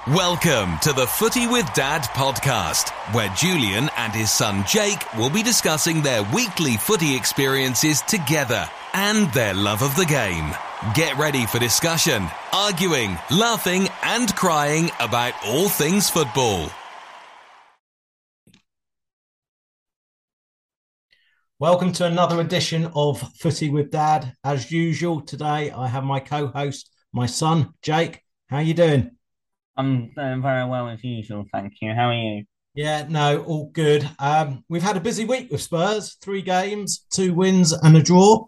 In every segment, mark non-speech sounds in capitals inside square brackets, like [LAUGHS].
Welcome to the Footie with Dad podcast, where Julian and his son Jake will be discussing their weekly footy experiences together and their love of the game. Get ready for discussion, arguing, laughing, and crying about all things football. Welcome to another edition of Footie with Dad. As usual, today I have my co-host, my son Jake. How you doing? I'm doing very well as usual, thank you. How are you? Yeah, no, all good. Um, we've had a busy week with Spurs. Three games, two wins, and a draw.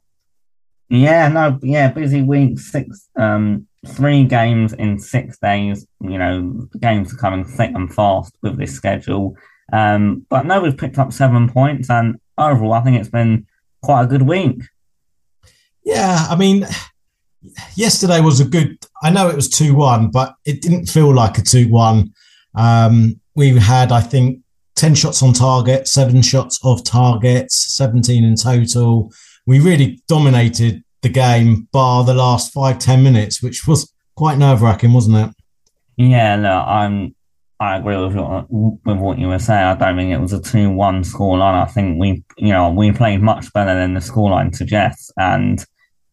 Yeah, no, yeah, busy week. Six, um, three games in six days. You know, games are coming thick and fast with this schedule. Um, but no, we've picked up seven points, and overall, I think it's been quite a good week. Yeah, I mean, yesterday was a good. I know it was two one, but it didn't feel like a two one. Um, we had, I think, ten shots on target, seven shots off targets, seventeen in total. We really dominated the game, bar the last five ten minutes, which was quite nerve wracking, wasn't it? Yeah, no, I'm. I agree with what, with what you were saying. I don't think it was a two-one scoreline. I think we, you know, we played much better than the scoreline suggests, and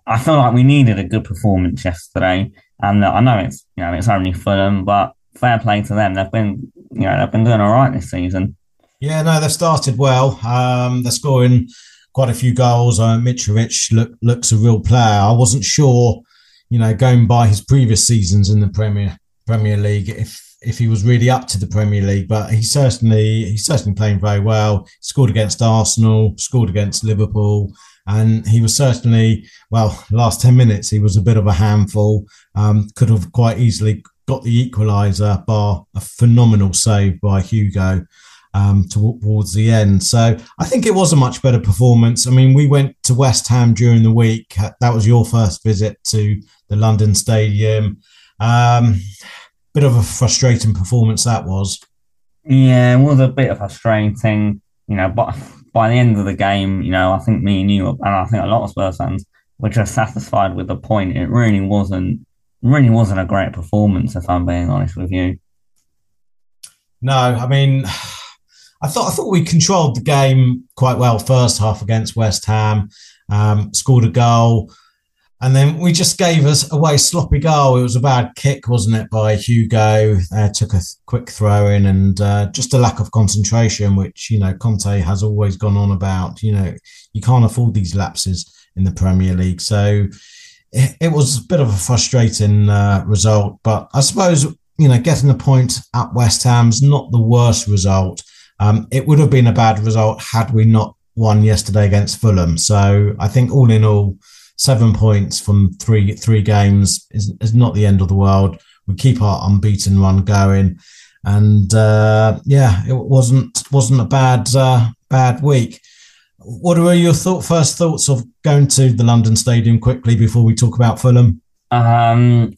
I feel like we needed a good performance yesterday, and I know it's you know it's only Fulham, but fair play to them. They've been you know they've been doing all right this season. Yeah, no, they've started well. Um, they're scoring quite a few goals. Uh, Mitrovic look, looks a real player. I wasn't sure, you know, going by his previous seasons in the Premier Premier League, if if he was really up to the Premier League, but he certainly he's certainly playing very well. Scored against Arsenal, scored against Liverpool and he was certainly well. Last ten minutes, he was a bit of a handful. Um, could have quite easily got the equaliser, bar a phenomenal save by Hugo um, towards the end. So I think it was a much better performance. I mean, we went to West Ham during the week. That was your first visit to the London Stadium. Um, bit of a frustrating performance that was. Yeah, it was a bit of a frustrating, you know, but by the end of the game, you know, I think me and you, and I think a lot of Spurs fans were just satisfied with the point. It really wasn't, really wasn't a great performance, if I'm being honest with you. No, I mean, [SIGHS] I thought I thought we controlled the game quite well first half against West Ham. Um, scored a goal, and then we just gave us away sloppy goal. It was a bad kick, wasn't it, by Hugo? Uh, took a th- quick throw in and uh, just a lack of concentration, which, you know, Conte has always gone on about. You know, you can't afford these lapses in the Premier League. So it, it was a bit of a frustrating uh, result. But I suppose, you know, getting the point at West Ham's not the worst result. Um, it would have been a bad result had we not won yesterday against Fulham. So I think all in all, seven points from three three games is, is not the end of the world. We keep our unbeaten run going, and uh, yeah, it wasn't wasn't a bad uh, bad week. What were your thought, first thoughts of going to the London Stadium quickly before we talk about Fulham? Um,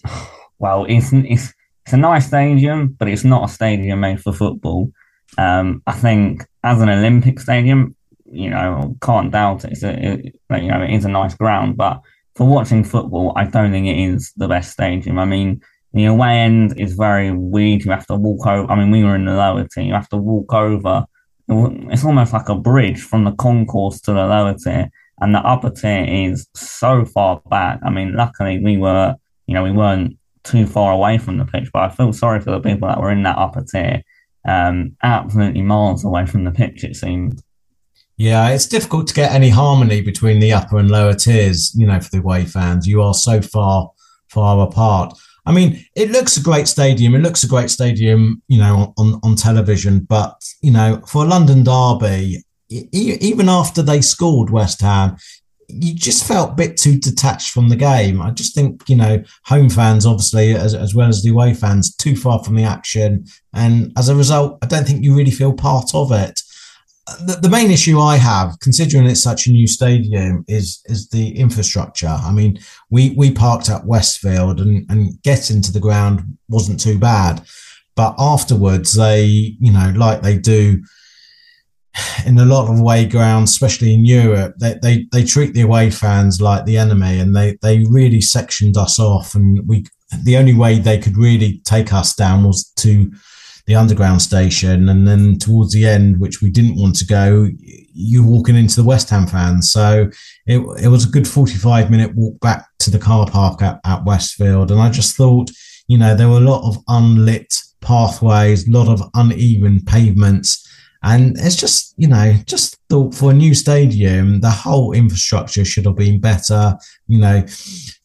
well, it's, it's it's a nice stadium, but it's not a stadium made for football. Um, I think as an Olympic stadium, you know, can't doubt it. It's a, it, you know, it is a nice ground, but for watching football, I don't think it is the best stadium. I mean, the away end is very weird. You have to walk over. I mean, we were in the lower tier. You have to walk over. It's almost like a bridge from the concourse to the lower tier, and the upper tier is so far back. I mean, luckily we were, you know, we weren't too far away from the pitch, but I feel sorry for the people that were in that upper tier. Um, absolutely miles away from the pitch, it seemed. Yeah, it's difficult to get any harmony between the upper and lower tiers, you know, for the away fans. You are so far, far apart. I mean, it looks a great stadium. It looks a great stadium, you know, on, on television. But, you know, for a London derby, even after they scored West Ham, you just felt a bit too detached from the game. I just think, you know, home fans, obviously, as, as well as the away fans, too far from the action. And as a result, I don't think you really feel part of it. The, the main issue I have, considering it's such a new stadium, is is the infrastructure. I mean, we we parked at Westfield and, and getting to the ground wasn't too bad. But afterwards, they, you know, like they do in a lot of away grounds, especially in Europe, they, they, they treat the away fans like the enemy and they, they really sectioned us off. And we, the only way they could really take us down was to the underground station. And then towards the end, which we didn't want to go, you're walking into the West Ham fans. So it, it was a good 45 minute walk back to the car park at, at Westfield. And I just thought, you know, there were a lot of unlit pathways, a lot of uneven pavements and it's just, you know, just thought for a new stadium, the whole infrastructure should have been better. You know,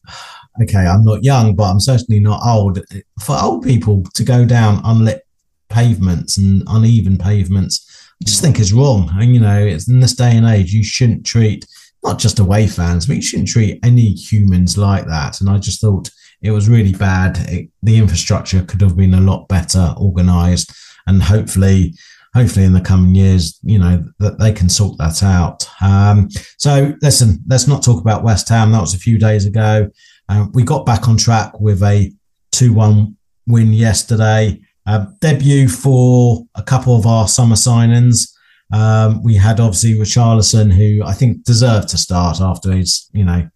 [SIGHS] okay, I'm not young, but I'm certainly not old. For old people to go down unlit pavements and uneven pavements, I just think is wrong. And, you know, it's in this day and age, you shouldn't treat not just away fans, but you shouldn't treat any humans like that. And I just thought it was really bad. It, the infrastructure could have been a lot better organized and hopefully hopefully in the coming years, you know, that they can sort that out. Um, so listen, let's not talk about West Ham. That was a few days ago. Uh, we got back on track with a 2 1 win yesterday. Uh, debut for a couple of our summer signings. Um, we had obviously Richarlison, who I think deserved to start after his, you know,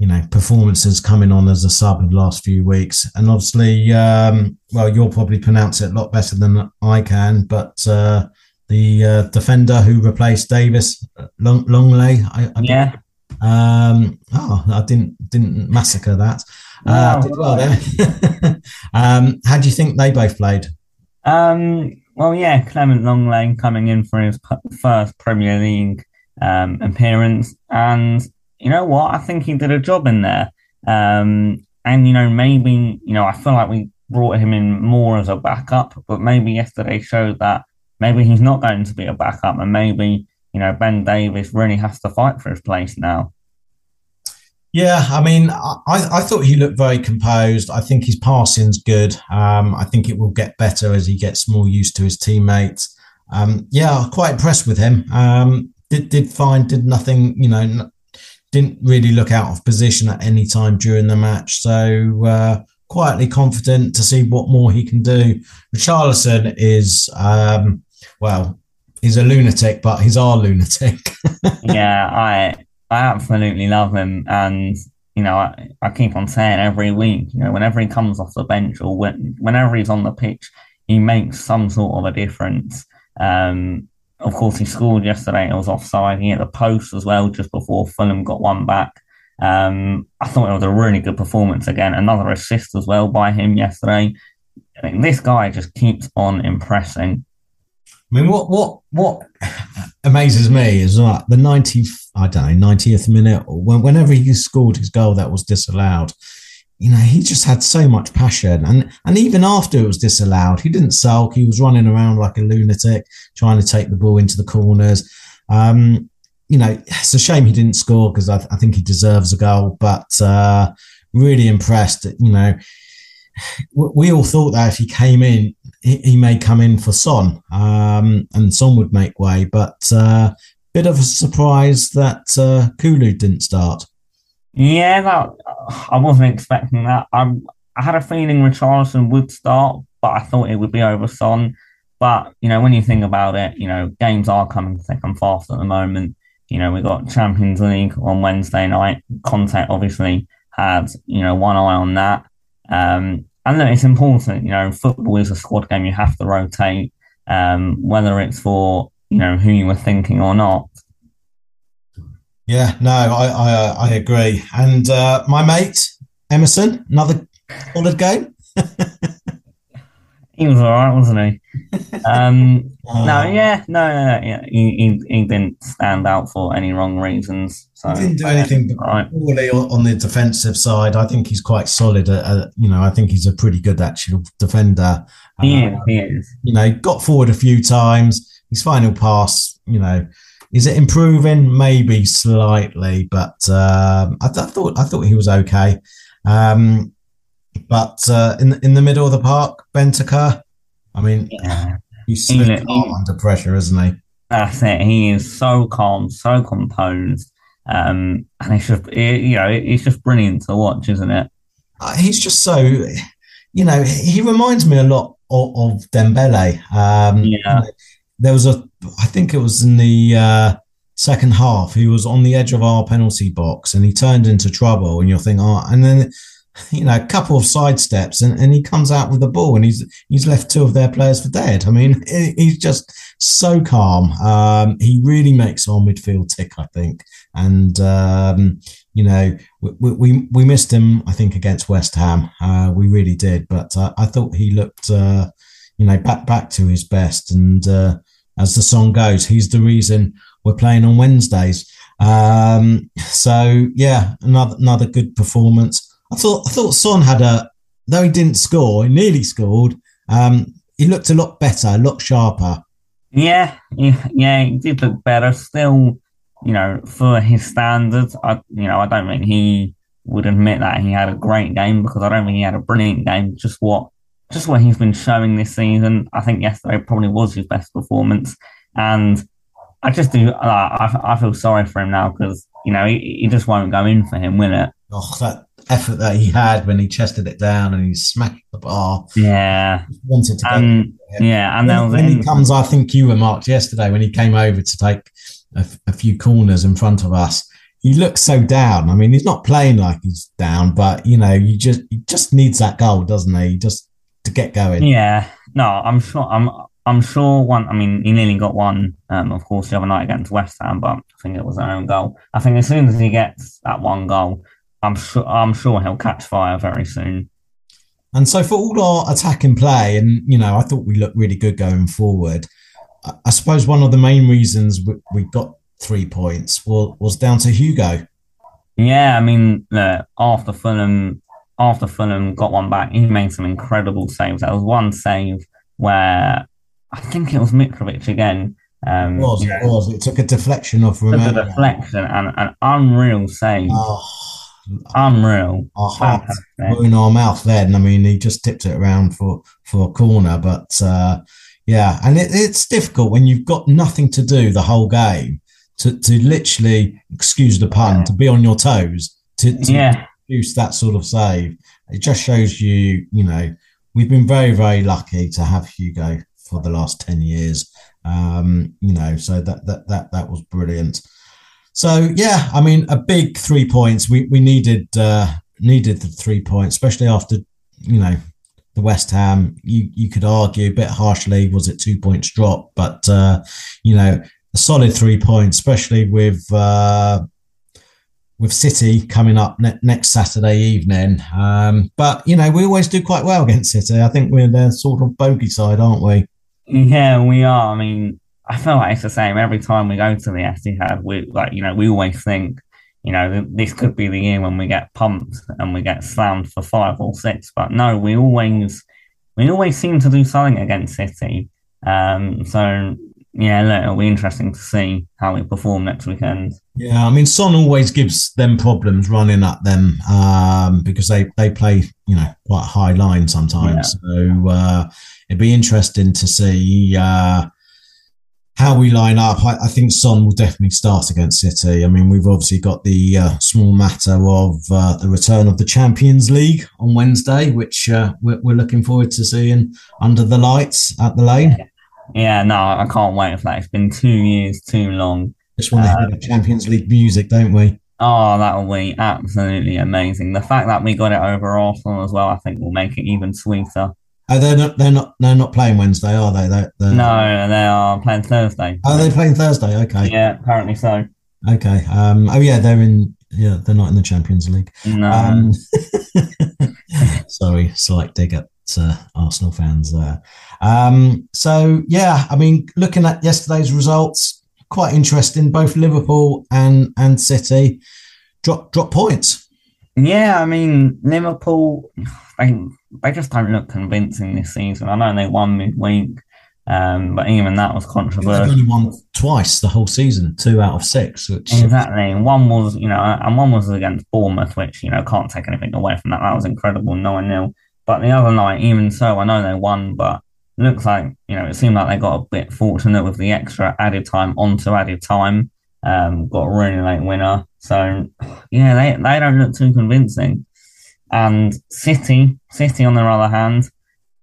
you know performances coming on as a sub in the last few weeks. And obviously um, well you'll probably pronounce it a lot better than i can but uh, the uh, defender who replaced Davies Long- longley I, I yeah. um, oh i didn't didn't massacre that uh, did well then [LAUGHS] um, how do you think they both played um, well yeah Clément Lenglet coming in for his first premier league um, appearance and you know what? I think he did a job in there. Um, and, you know, maybe, you know, I feel like we brought him in more as a backup, but maybe yesterday showed that maybe he's not going to be a backup and maybe, you know, Ben Davies really has to fight for his place now. Yeah, I mean, I, I thought he looked very composed. I think his passing's good. Um, I think it will get better as he gets more used to his teammates. Um, yeah, quite impressed with him. Um, did did fine, did nothing, you know, didn't really look out of position at any time during the match. So uh, quietly confident to see what more he can do. Richarlison is, um, well, he's a lunatic, but he's our lunatic. [LAUGHS] yeah, I I absolutely love him, and you know I, I keep on saying every week, you know, whenever he comes off the bench or when, whenever he's on the pitch, he makes some sort of a difference. Um, of course, he scored yesterday. It was offside. He hit the post as well just before Fulham got one back. Um, I thought it was a really good performance again. Another assist as well by him yesterday. I mean, this guy just keeps on impressing. I mean, what what what [LAUGHS] amazes me is like the 90th, I don't know, 90th minute, or whenever he scored his goal that was disallowed, you know, he just had so much passion. And and even after it was disallowed, he didn't sulk. He was running around like a lunatic, trying to take the ball into the corners. Um, you know, it's a shame he didn't score because I, I, think he deserves a goal. But uh, really impressed. That, you know, [SIGHS] we all thought that if he came in, he, he may come in for Son, um, and Son would make way. But uh, bit of a surprise that uh, Kulu didn't start. Yeah, that I wasn't expecting that. I I had a feeling Richarlison would start, but I thought it would be over Son. But you know, when you think about it, you know, games are coming thick and fast at the moment. You know, we got Champions League on Wednesday night. Conte obviously had you know one eye on that. Um, and look, it's important. You know, football is a squad game. You have to rotate, um, whether it's for you know who you were thinking or not. Yeah, no, I I, uh, I agree. And uh, my mate Emerson, another solid game. [LAUGHS] he was all right, wasn't he? [LAUGHS] Um, oh. No, yeah, no, no, no yeah, he, he, he didn't stand out for any wrong reasons. So he didn't do anything right. poorly on the defensive side. I think he's quite solid. Uh, you know, I think he's a pretty good actual defender. He uh, is. He is. You know, got forward a few times. His final pass, you know is it improving? Maybe slightly, but um, I, th- I, thought I thought he was okay. Um, but uh, in in the middle of the park, Bentancur, I mean, yeah. he's so he, calm under pressure, isn't he? That's it. He is so calm, so composed, um, and it's just you know it's just brilliant to watch, isn't it? Uh, he's just so, you know, he reminds me a lot of, of Dembele. Um, yeah. There was a, I think it was in the uh, second half. He was on the edge of our penalty box and he turned into trouble. And you're thinking, oh, and then [LAUGHS] you know, a couple of sidesteps and, and he comes out with the ball and he's he's left two of their players for dead. I mean, [LAUGHS] he's just so calm. Um, he really makes our midfield tick, I think. And um, you know, we, we, we missed him, I think, against West Ham. Uh, we really did, but uh, I thought he looked, uh, you know, back back to his best. And uh, as the song goes, he's the reason we're playing on Wednesdays. Um, so yeah, another another good performance. I thought I thought Son had a though he didn't score, he nearly scored. Um, he looked a lot better, a lot sharper. Yeah, yeah, yeah, he did look better. Still, you know, for his standards, I you know, I don't think he would admit that he had a great game because I don't think he had a brilliant game. Just what just what he's been showing this season. I think yesterday probably was his best performance, and I just do. Uh, I, I feel sorry for him now because you know he, he just won't go in for him, will it? Oh, that effort that he had when he chested it down and he smacked the bar. Yeah, wanted to. Um, yeah, and then when he comes, I think you remarked yesterday when he came over to take a, a few corners in front of us. He looks so down. I mean, he's not playing like he's down, but you know, you just he just needs that goal, doesn't he? Just to get going. Yeah, no, I'm sure. I'm I'm sure one. I mean, he nearly got one, um, of course, the other night against West Ham, but I think it was an own goal. I think as soon as he gets that one goal, I'm sure I'm sure he'll catch fire very soon. And so for all our attacking play, and you know, I thought we looked really good going forward. I suppose one of the main reasons we, we got three points was, was down to Hugo. Yeah, I mean, uh, after Fulham, after Fulham got one back, he made some incredible saves. There was one save where I think it was Mitrovic again. Um, it was, it was. It took a deflection off Romero. a deflection and an unreal save. Oh, unreal. Our heart in our mouth then. I mean, he just tipped it around for, for a corner, but uh, yeah, and it, it's difficult when you've got nothing to do the whole game to, to literally, excuse the pun, to be on your toes to, to yeah. produce that sort of save. It just shows you, you know, we've been very, very lucky to have Hugo for the last 10 years. Um, you know, so that, that, that, that was brilliant. So yeah, I mean, a big three points. We, we needed, uh, needed the three points, especially after, you know, the West Ham. You, you could argue a bit harshly, was it two points drop? But, uh, you know, a solid three points, especially with, uh, with City coming up ne- next Saturday evening. Um, but you know, we always do quite well [LAUGHS] against City. I think we're the sort of bogey side, aren't we? Yeah, we are. I mean, I feel like it's the same every time we go to the Etihad. We like, you know, we always think, you know, this could be the year when we get pumped and we get slammed for five or six. But no, we always, we always seem to do something against City. Um, so yeah, look, it'll be interesting to see how we perform next weekend. Yeah, I mean, Son always gives them problems running at them um, because they, they play, you know, quite high line sometimes. Yeah. So uh, it'd be interesting to see uh, how we line up. I, I, think Son will definitely start against City. I mean, we've obviously got the uh, small matter of uh, the return of the Champions League on Wednesday, which uh, we're, we're, looking forward to seeing under the lights at the lane. Yeah, no, I can't wait for that. It's been two years too long. Just want to hear the Champions League music, don't we? Oh, that'll be absolutely amazing. The fact that we got it over Arsenal as well, I think, will make it even sweeter. Oh, they're not. They're not. They're not playing Wednesday, are they? They're, they're... No, they are playing Thursday. Oh, they're playing Thursday. Okay. Yeah, apparently so. Okay. Um. Oh, yeah. They're in. Yeah, they're not in the Champions League. No. Um, [LAUGHS] sorry, slight dig at uh, Arsenal fans there. Um. So yeah, I mean, looking at yesterday's results, quite interesting. Both Liverpool and and City drop drop points. Yeah, I mean Liverpool. I they just don't look convincing this season. I know they won midweek, Um, but even that was controversial. They've only won twice the whole season, two out of six. Which exactly. One was, you know, and one was against Bournemouth, which you know can't take anything away from that. That was incredible, nine 0 But the other night, even so, I know they won, but looks like you know it seemed like they got a bit fortunate with the extra added time onto added time. Um, got a really late winner, so [SIGHS] yeah, they they don't look too convincing. And City, City on their other hand,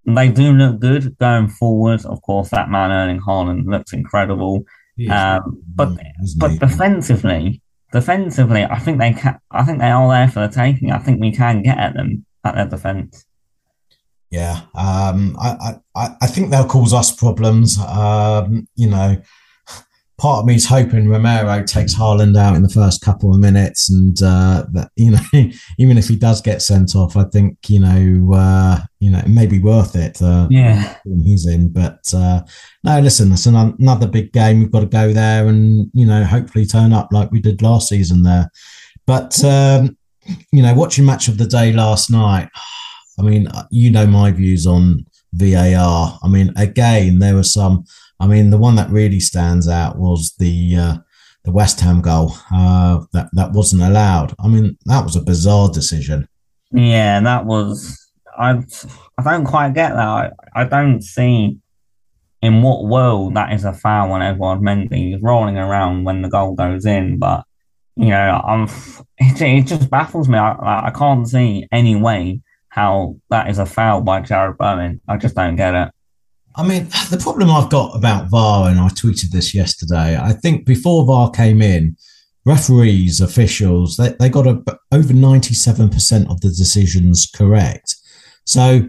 they do look good going forward. Of course, that man Erling Haaland looks incredible. Um, but but defensively, defensively, I think they can. I think they are there for the taking. I think we can get at them at their defense. Yeah, um, I, I I think they'll cause us problems. Um, you know, part of me is hoping Romero takes Haaland out in the first couple of minutes, and uh, that you know, [LAUGHS] even if he does get sent off, I think you know, uh, you know, it may be worth it. Uh, yeah, he's in. But uh, no, listen, it's an, another big game. We've got to go there, and you know, hopefully turn up like we did last season there. But um, you know, watching match of the day last night. I mean, you know my views on VAR. I mean, again, there were some I mean, the one that really stands out was the uh, the West Ham goal uh, that that wasn't allowed. I mean, that was a bizarre decision. Yeah, that was. I I don't quite get that. I, I don't see in what world that is a foul when Edouard Mendy is rolling around when the goal goes in. But you know, I'm [LAUGHS] it, it just baffles me. I I can't see any way how that is a foul by Jarrod Bowen. I just don't get it. I mean, [SIGHS] the problem I've got about VAR, and I tweeted this yesterday, I think before VAR came in, referees, officials, they, they got a, over 97% of the decisions correct. So,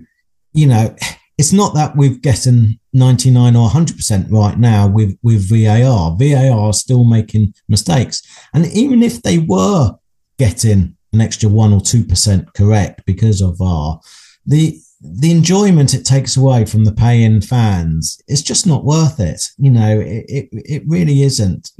you know, [SIGHS] it's not that we've gotten 99 or 100% right now with, with VAR. VAR still making mistakes. And even if they were getting an extra 1 or 2% correct because of VAR, the the enjoyment it takes away from the paying fans it's just not worth it you know it it, it really isn't.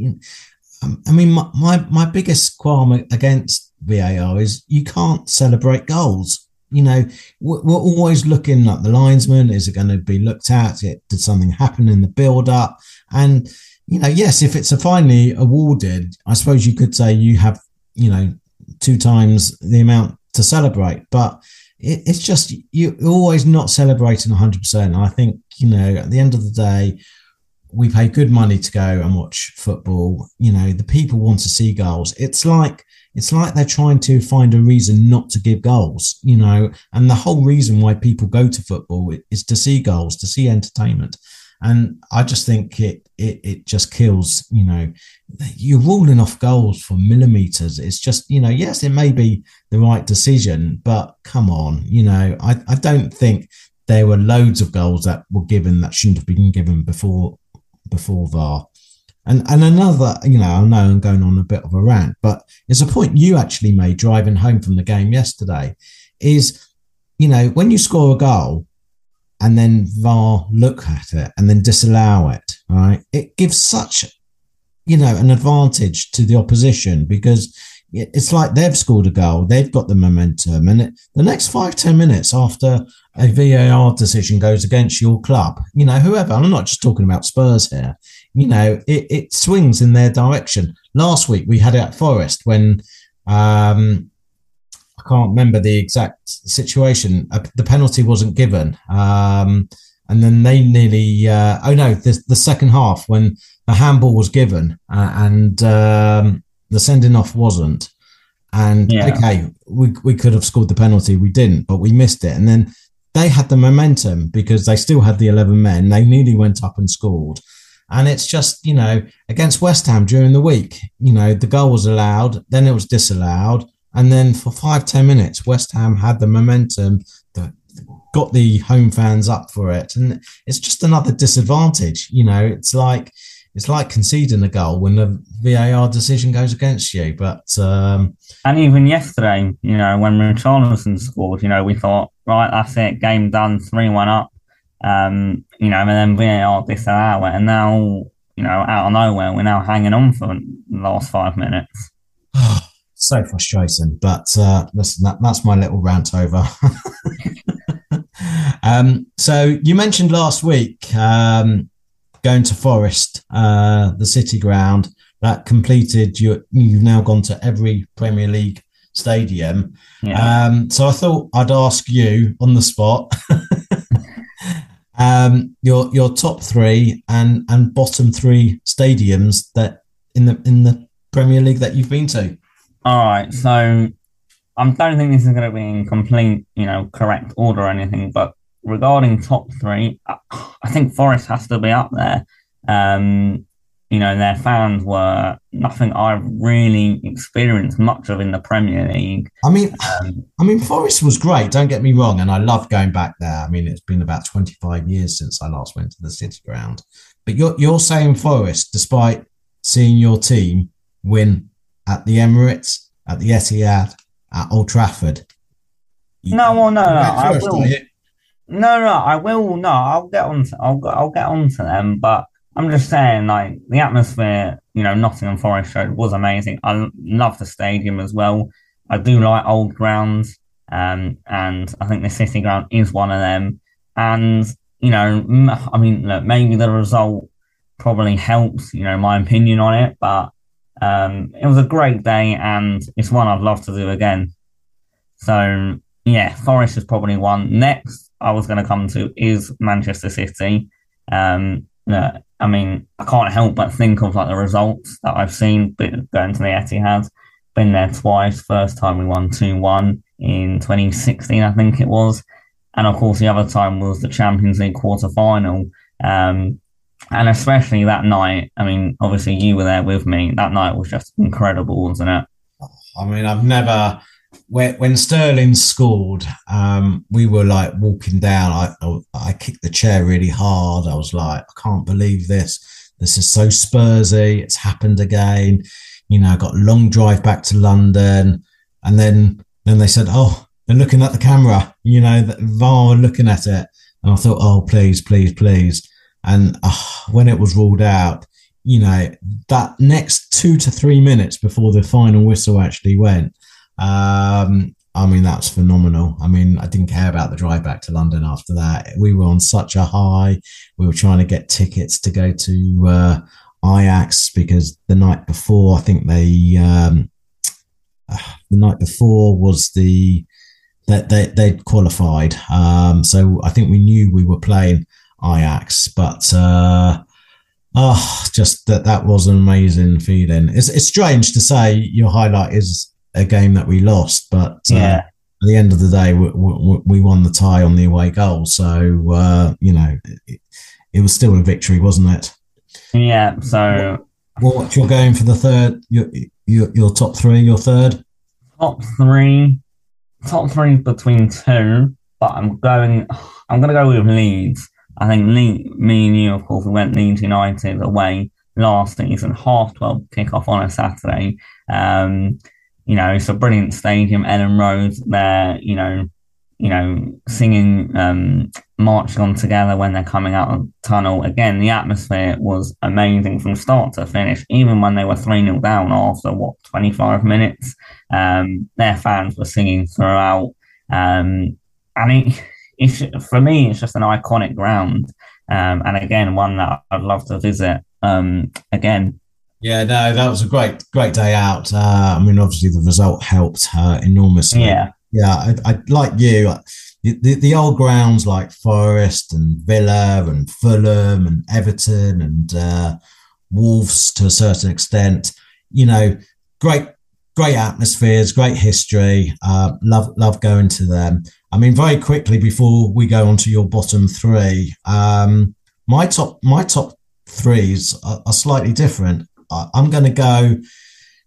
Um, i mean my, my, my biggest qualm against var is you can't celebrate goals. You know we're, always looking at the linesman. Is it going to be looked at? Did something happen in the build up and you know yes if it's a finally awarded i suppose you could say you have you know two times the amount to celebrate. But it, it's just you're always not celebrating 100%. I think, you know, at the end of the day, we pay good money to go and watch football. You know, the people want to see goals. It's like, it's like they're trying to find a reason not to give goals, you know, and the whole reason why people go to football is to see goals, to see entertainment. And I just think it it it just kills, you know, you're ruling off goals for millimeters. It's just, you know, yes, it may be the right decision, but come on, you know, I, I don't think there were loads of goals that were given that shouldn't have been given before before VAR. And and another, you know, I know I'm going on a bit of a rant, but it's a point you actually made driving home from the game yesterday, is you know, when you score a goal, and then VAR look at it and then disallow it, right? It gives such, you know, an advantage to the opposition because it's like they've scored a goal, they've got the momentum, and it, the next five ten minutes after a VAR decision goes against your club, you know, whoever, I'm not just talking about Spurs here, you know, it, it swings in their direction. Last week we had it at Forest when um, I can't remember the exact situation. Uh, the penalty wasn't given. Um, and then they nearly, uh, oh no, the, the second half when the handball was given uh, and um, the sending off wasn't. And yeah. okay, we, we could have scored the penalty. We didn't, but we missed it. And then they had the momentum because they still had the 11 men. They nearly went up and scored. And it's just, you know, against West Ham during the week, you know, the goal was allowed, then it was disallowed. And then for five ten minutes, West Ham had the momentum that got the home fans up for it. And it's just another disadvantage. You know, it's like it's like conceding a goal when the VAR decision goes against you. But um, and even yesterday, you know, when Richarlison scored, you know, we thought, right, that's it, game done, three one up. Um, you know, and then VAR disallow it, and now you know, out of nowhere, we're now hanging on for the last five minutes. [SIGHS] [SIGHS] so frustrating. But uh, listen, that, that's my little rant over. [LAUGHS] um, so you mentioned last week, um, going to Forest, uh, the City Ground, that completed. You you've now gone to every Premier League stadium. Yeah. Um, so I thought I'd ask you on the spot. [LAUGHS] um, your your top three and and bottom three stadiums that in the in the Premier League that you've been to. All right, so I don't think this is going to be in complete, you know, correct order or anything, but regarding top three, I think Forest has to be up there. Um, you know, their fans were nothing I've really experienced much of in the Premier League. I mean, um, I mean, Forest was great. Don't get me wrong, and I love going back there. I mean, it's been about twenty five years since I last went to the City Ground. But you're you're saying Forest, despite seeing your team win at the Emirates, at the Etihad, at Old Trafford. No, well, no, no, I will. No, no, I will. No, I'll get on. To, I'll I'll get on to them, but I'm just saying, like the atmosphere, you know, Nottingham Forest showed was amazing. I love the stadium as well. I do like old grounds, um, and I think the City Ground is one of them. And you know, I mean, look, maybe the result probably helps, you know, my opinion on it, but um, it was a great day, and it's one I'd love to do again. So yeah, Forest is probably one. Next, I was going to come to is Manchester City. Um, I mean, I can't help but think of like the results that I've seen going to the Etihad. Been there twice. First time we won 2 1 in 2016, I think it was. And of course, the other time was the Champions League quarter final. Um, and especially that night, I mean, obviously you were there with me. That night was just incredible, wasn't it? I mean, I've never when, when Sterling scored, um, we were like walking down. I, I kicked the chair really hard. I was like, I can't believe this. This is so Spursy. It's happened again. You know, I got a long drive back to London, and then then they said, oh, they're looking at the camera. You know, the VAR looking at it, and I thought, oh, please, please, please. And uh, when it was ruled out, you know, that next two to three minutes before the final whistle actually went, um, I mean, that's phenomenal. I mean, I didn't care about the drive back to London after that. We were on such a high. We were trying to get tickets to go to uh, Ajax because the night before, I think they, um, uh, the night before was the, that they, they'd qualified. Um, so I think we knew we were playing Ajax, but, uh, oh, just that, that was an amazing feeling. It's, it's strange to say your highlight is a game that we lost, but uh, at the end of the day, we, we, we, won the tie on the away goal. So uh, you know, it, it, was still a victory, wasn't it? Yeah. So what, what you're going for the third? Your, your your top three? Your third? Top three. Top three between two, but I'm going. I'm going to go with Leeds. I think Leeds, me and you, of course, we went Leeds United away last season, half twelve kickoff on a Saturday. Um, you know, it's a brilliant stadium, Elland Road. They're, you know, you know, singing, um, marching on together when they're coming out of tunnel. Again, the atmosphere was amazing from start to finish. Even when they were 3 0 down after, what, 25 minutes, um, their fans were singing throughout. Um, and it, it's, for me, it's just an iconic ground. Um, and again, one that I'd love to visit um, again. Yeah, no, that was a great, great day out. Uh, I mean, obviously the result helped uh, enormously. Yeah, yeah. I, I like you. The, the old grounds like Forest and Villa and Fulham and Everton and uh, Wolves to a certain extent. You know, great, great atmospheres, great history. Uh, love, love going to them. I mean, very quickly before we go on to your bottom three, um, my top, my top threes are, are slightly different. I'm going to go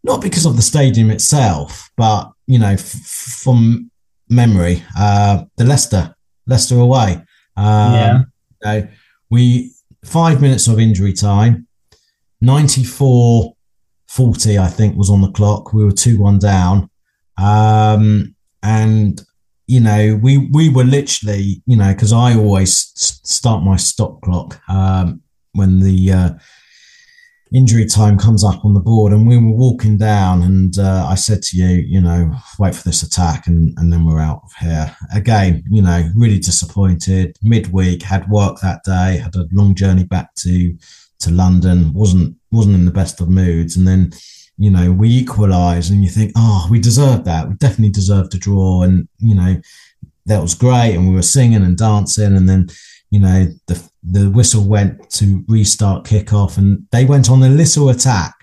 not because of the stadium itself, but you know, f- from memory, uh, the Leicester Leicester away. Um, yeah. You know, we five minutes of injury time, 94 40, I think, was on the clock. We were 2 1 down. Um, and, you know, we, we were literally, you know, because I always start my stop clock um, when the uh, injury time comes up on the board, and we were walking down, and uh, I said to you, you know, wait for this attack, and and then we're out of here again. You know, really disappointed. Midweek had work that day, had a long journey back to to London. wasn't wasn't in the best of moods, and then you know we equalise, and you think, oh, we deserve that. We definitely deserve to draw, and you know that was great, and we were singing and dancing, and then you know the the whistle went to restart kickoff, and they went on a little attack,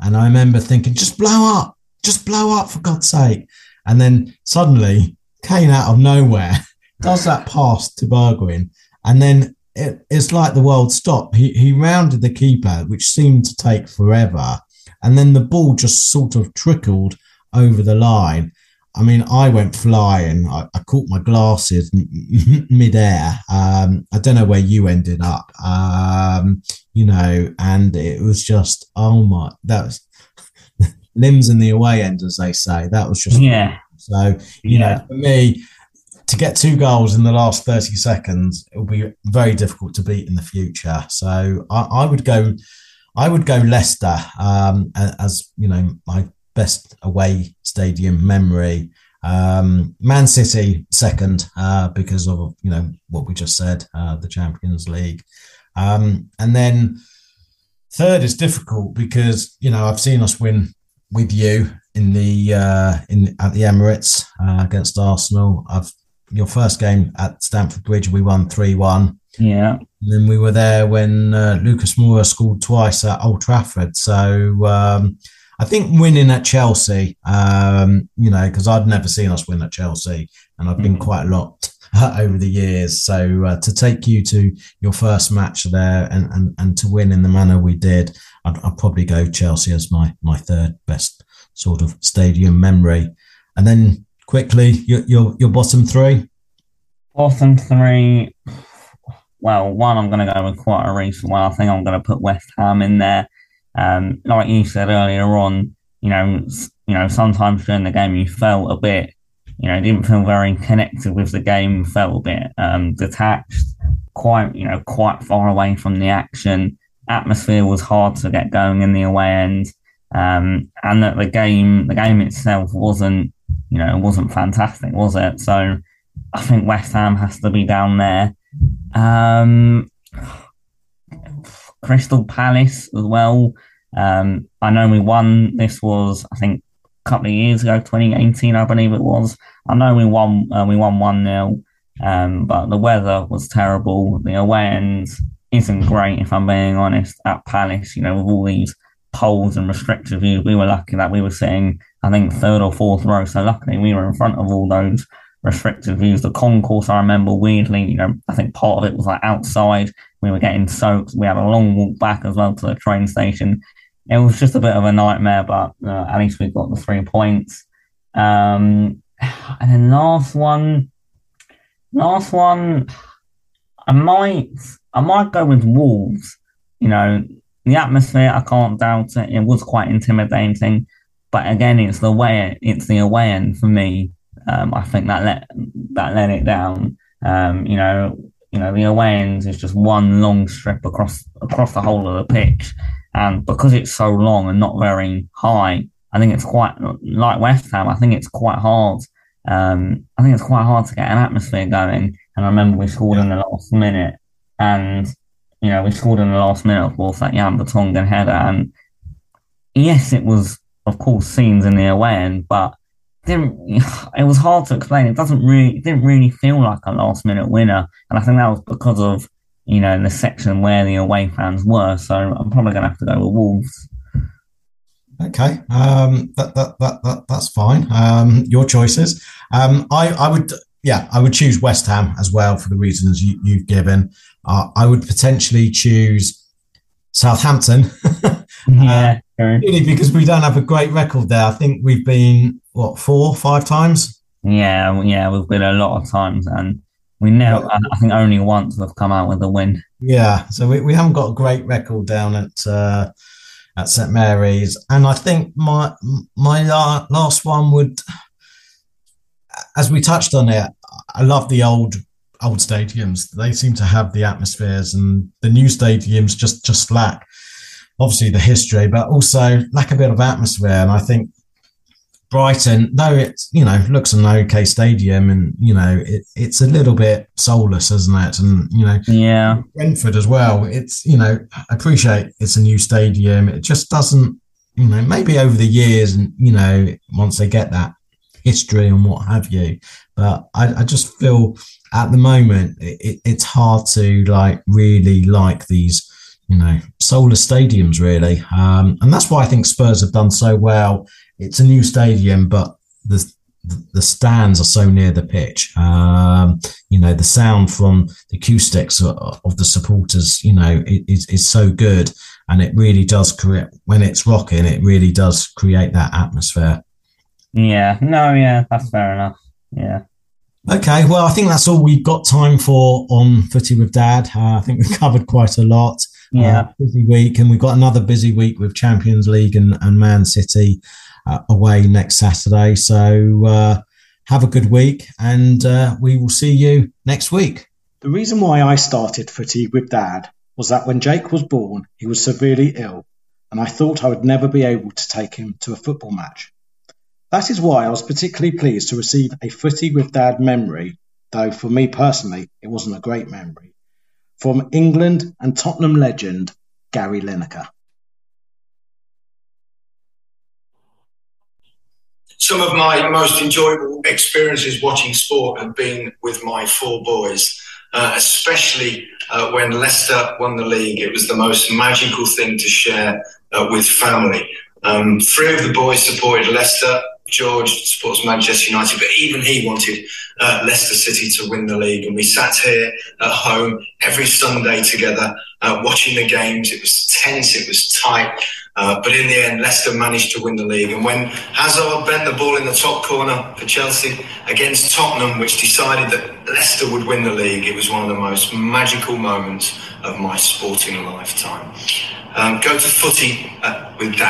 and I remember thinking, just blow up, just blow up for God's sake, and then suddenly Kane out of nowhere [LAUGHS] does that pass to Bergwijn, and then it, it's like the world stopped. He he rounded the keeper, which seemed to take forever, and then the ball just sort of trickled over the line. I mean, I went flying. I, I caught my glasses midair. Um, I don't know where you ended up, um, you know, and it was just, oh my, that was [LAUGHS] limbs in the away end, as they say. That was just, yeah. So, you yeah. know, for me, to get two goals in the last 30 seconds, it will be very difficult to beat in the future. So I, I would go, I would go Leicester um, as, you know, my best away stadium memory. Um, Man City second uh, because of you know what we just said, uh, the Champions League, um, and then third is difficult because you know I've seen us win with you in the uh, in at the Emirates uh, against Arsenal. I've your first game at Stamford Bridge we won three one. Yeah. And then we were there when uh, Lucas Moura scored twice at Old Trafford. So um, I think winning at Chelsea, um, you know, because I'd never seen us win at Chelsea, and I've been mm. quite a lot over the years. So uh, to take you to your first match there and, and, and to win in the manner we did, I'd, I'd probably go Chelsea as my my third best sort of stadium memory. And then quickly, your your, your bottom three. Bottom three. Well, one I'm going to go with quite a recent one. I think I'm going to put West Ham in there. Um, like you said earlier on, you know, you know, sometimes during the game you felt a bit, you know, didn't feel very connected with the game, felt a bit um, detached, quite, you know, quite far away from the action. Atmosphere was hard to get going in the away end, um, and that the game, the game itself wasn't, you know, wasn't fantastic, was it? So, I think West Ham has to be down there. Um, Crystal Palace as well. Um, I know we won. This was I think a couple of years ago, 2018, I believe it was. I know we won. Uh, we won one 0 um, but the weather was terrible. The away end isn't great, if I'm being honest. At Palace, you know, with all these poles and restricted views, we were lucky that we were sitting, I think, third or fourth row. So luckily, we were in front of all those restricted views. The concourse, I remember weirdly, you know, I think part of it was like outside. We were getting soaked. We had a long walk back as well to the train station. It was just a bit of a nightmare, but uh, at least we got the three points. Um, and then last one, last one, I might, I might go with Wolves. You know, the atmosphere, I can't doubt it. It was quite intimidating, but again, it's the way, it's the away end for me um, I think that let that let it down. Um, you know, you know, the away ends is just one long strip across across the whole of the pitch, and because it's so long and not very high, I think it's quite like West Ham. I think it's quite hard. Um, I think it's quite hard to get an atmosphere going. And I remember we scored in the last minute, and you know, we scored in the last minute, of course, that Jan Vertonghen header. And yes, it was, of course, scenes in the away end, but didn't [SIGHS] it was hard to explain. It doesn't really it didn't really feel like a last minute winner, and I think that was because of you know the section where the away fans were. So I'm probably going to have to go with Wolves. Okay, um, that, that that that that's fine. Um, your choices. Um, I I would yeah I would choose West Ham as well for the reasons you, you've given. Uh, I would potentially choose Southampton. [LAUGHS] yeah. Uh, really, because we don't have a great record there. I think we've been what four, five times. Yeah, yeah, we've been a lot of times, and we never. I think only once we've come out with a win. Yeah, so we, we haven't got a great record down at uh, at St Mary's, and I think my my last one would, as we touched on it, I love the old old stadiums. They seem to have the atmospheres, and the new stadiums just just lack obviously the history, but also lack a bit of atmosphere. And I think Brighton, though it you know looks an okay stadium, and you know it, it's a little bit soulless, isn't it? And you know, yeah, Brentford as well. It's you know, I appreciate it's a new stadium. It just doesn't, you know, maybe over the years, and you know, once they get that history and what have you. But I, I just feel at the moment it, it's hard to like really like these you know solar stadiums really um, and that's why i think spurs have done so well it's a new stadium but the the stands are so near the pitch. Um, you know the sound from the acoustics of the supporters you know is, is so good. And it really does create when it's rocking it really does create that atmosphere. Yeah. No yeah that's fair enough. Yeah. Okay, well, I think that's all we've got time for on Footie with Dad. Uh, I think we've [LAUGHS] covered quite a lot. Yeah. Uh, busy week, and we've got another busy week with Champions League and, and Man City uh, away next Saturday. So uh, have a good week, and uh, we will see you next week. The reason why I started Footie with Dad was that when Jake was born, he was severely ill, and I thought I would never be able to take him to a football match. That is why I was particularly pleased to receive a Footie with Dad memory, though for me personally it wasn't a great memory, from England and Tottenham legend Gary Lineker. Some of my most enjoyable experiences watching sport have been with my four boys, uh, especially uh, when Leicester won the league. It was the most magical thing to share uh, with family. Um, three of the boys supported Leicester, George supports Manchester United, but even he wanted uh, Leicester City to win the league. And we sat here at home every Sunday together uh, watching the games. It was tense, it was tight. Uh, but in the end, Leicester managed to win the league. And when Hazard bent the ball in the top corner for Chelsea against Tottenham, which decided that Leicester would win the league, it was one of the most magical moments of my sporting lifetime. Um, go to footy uh, with that.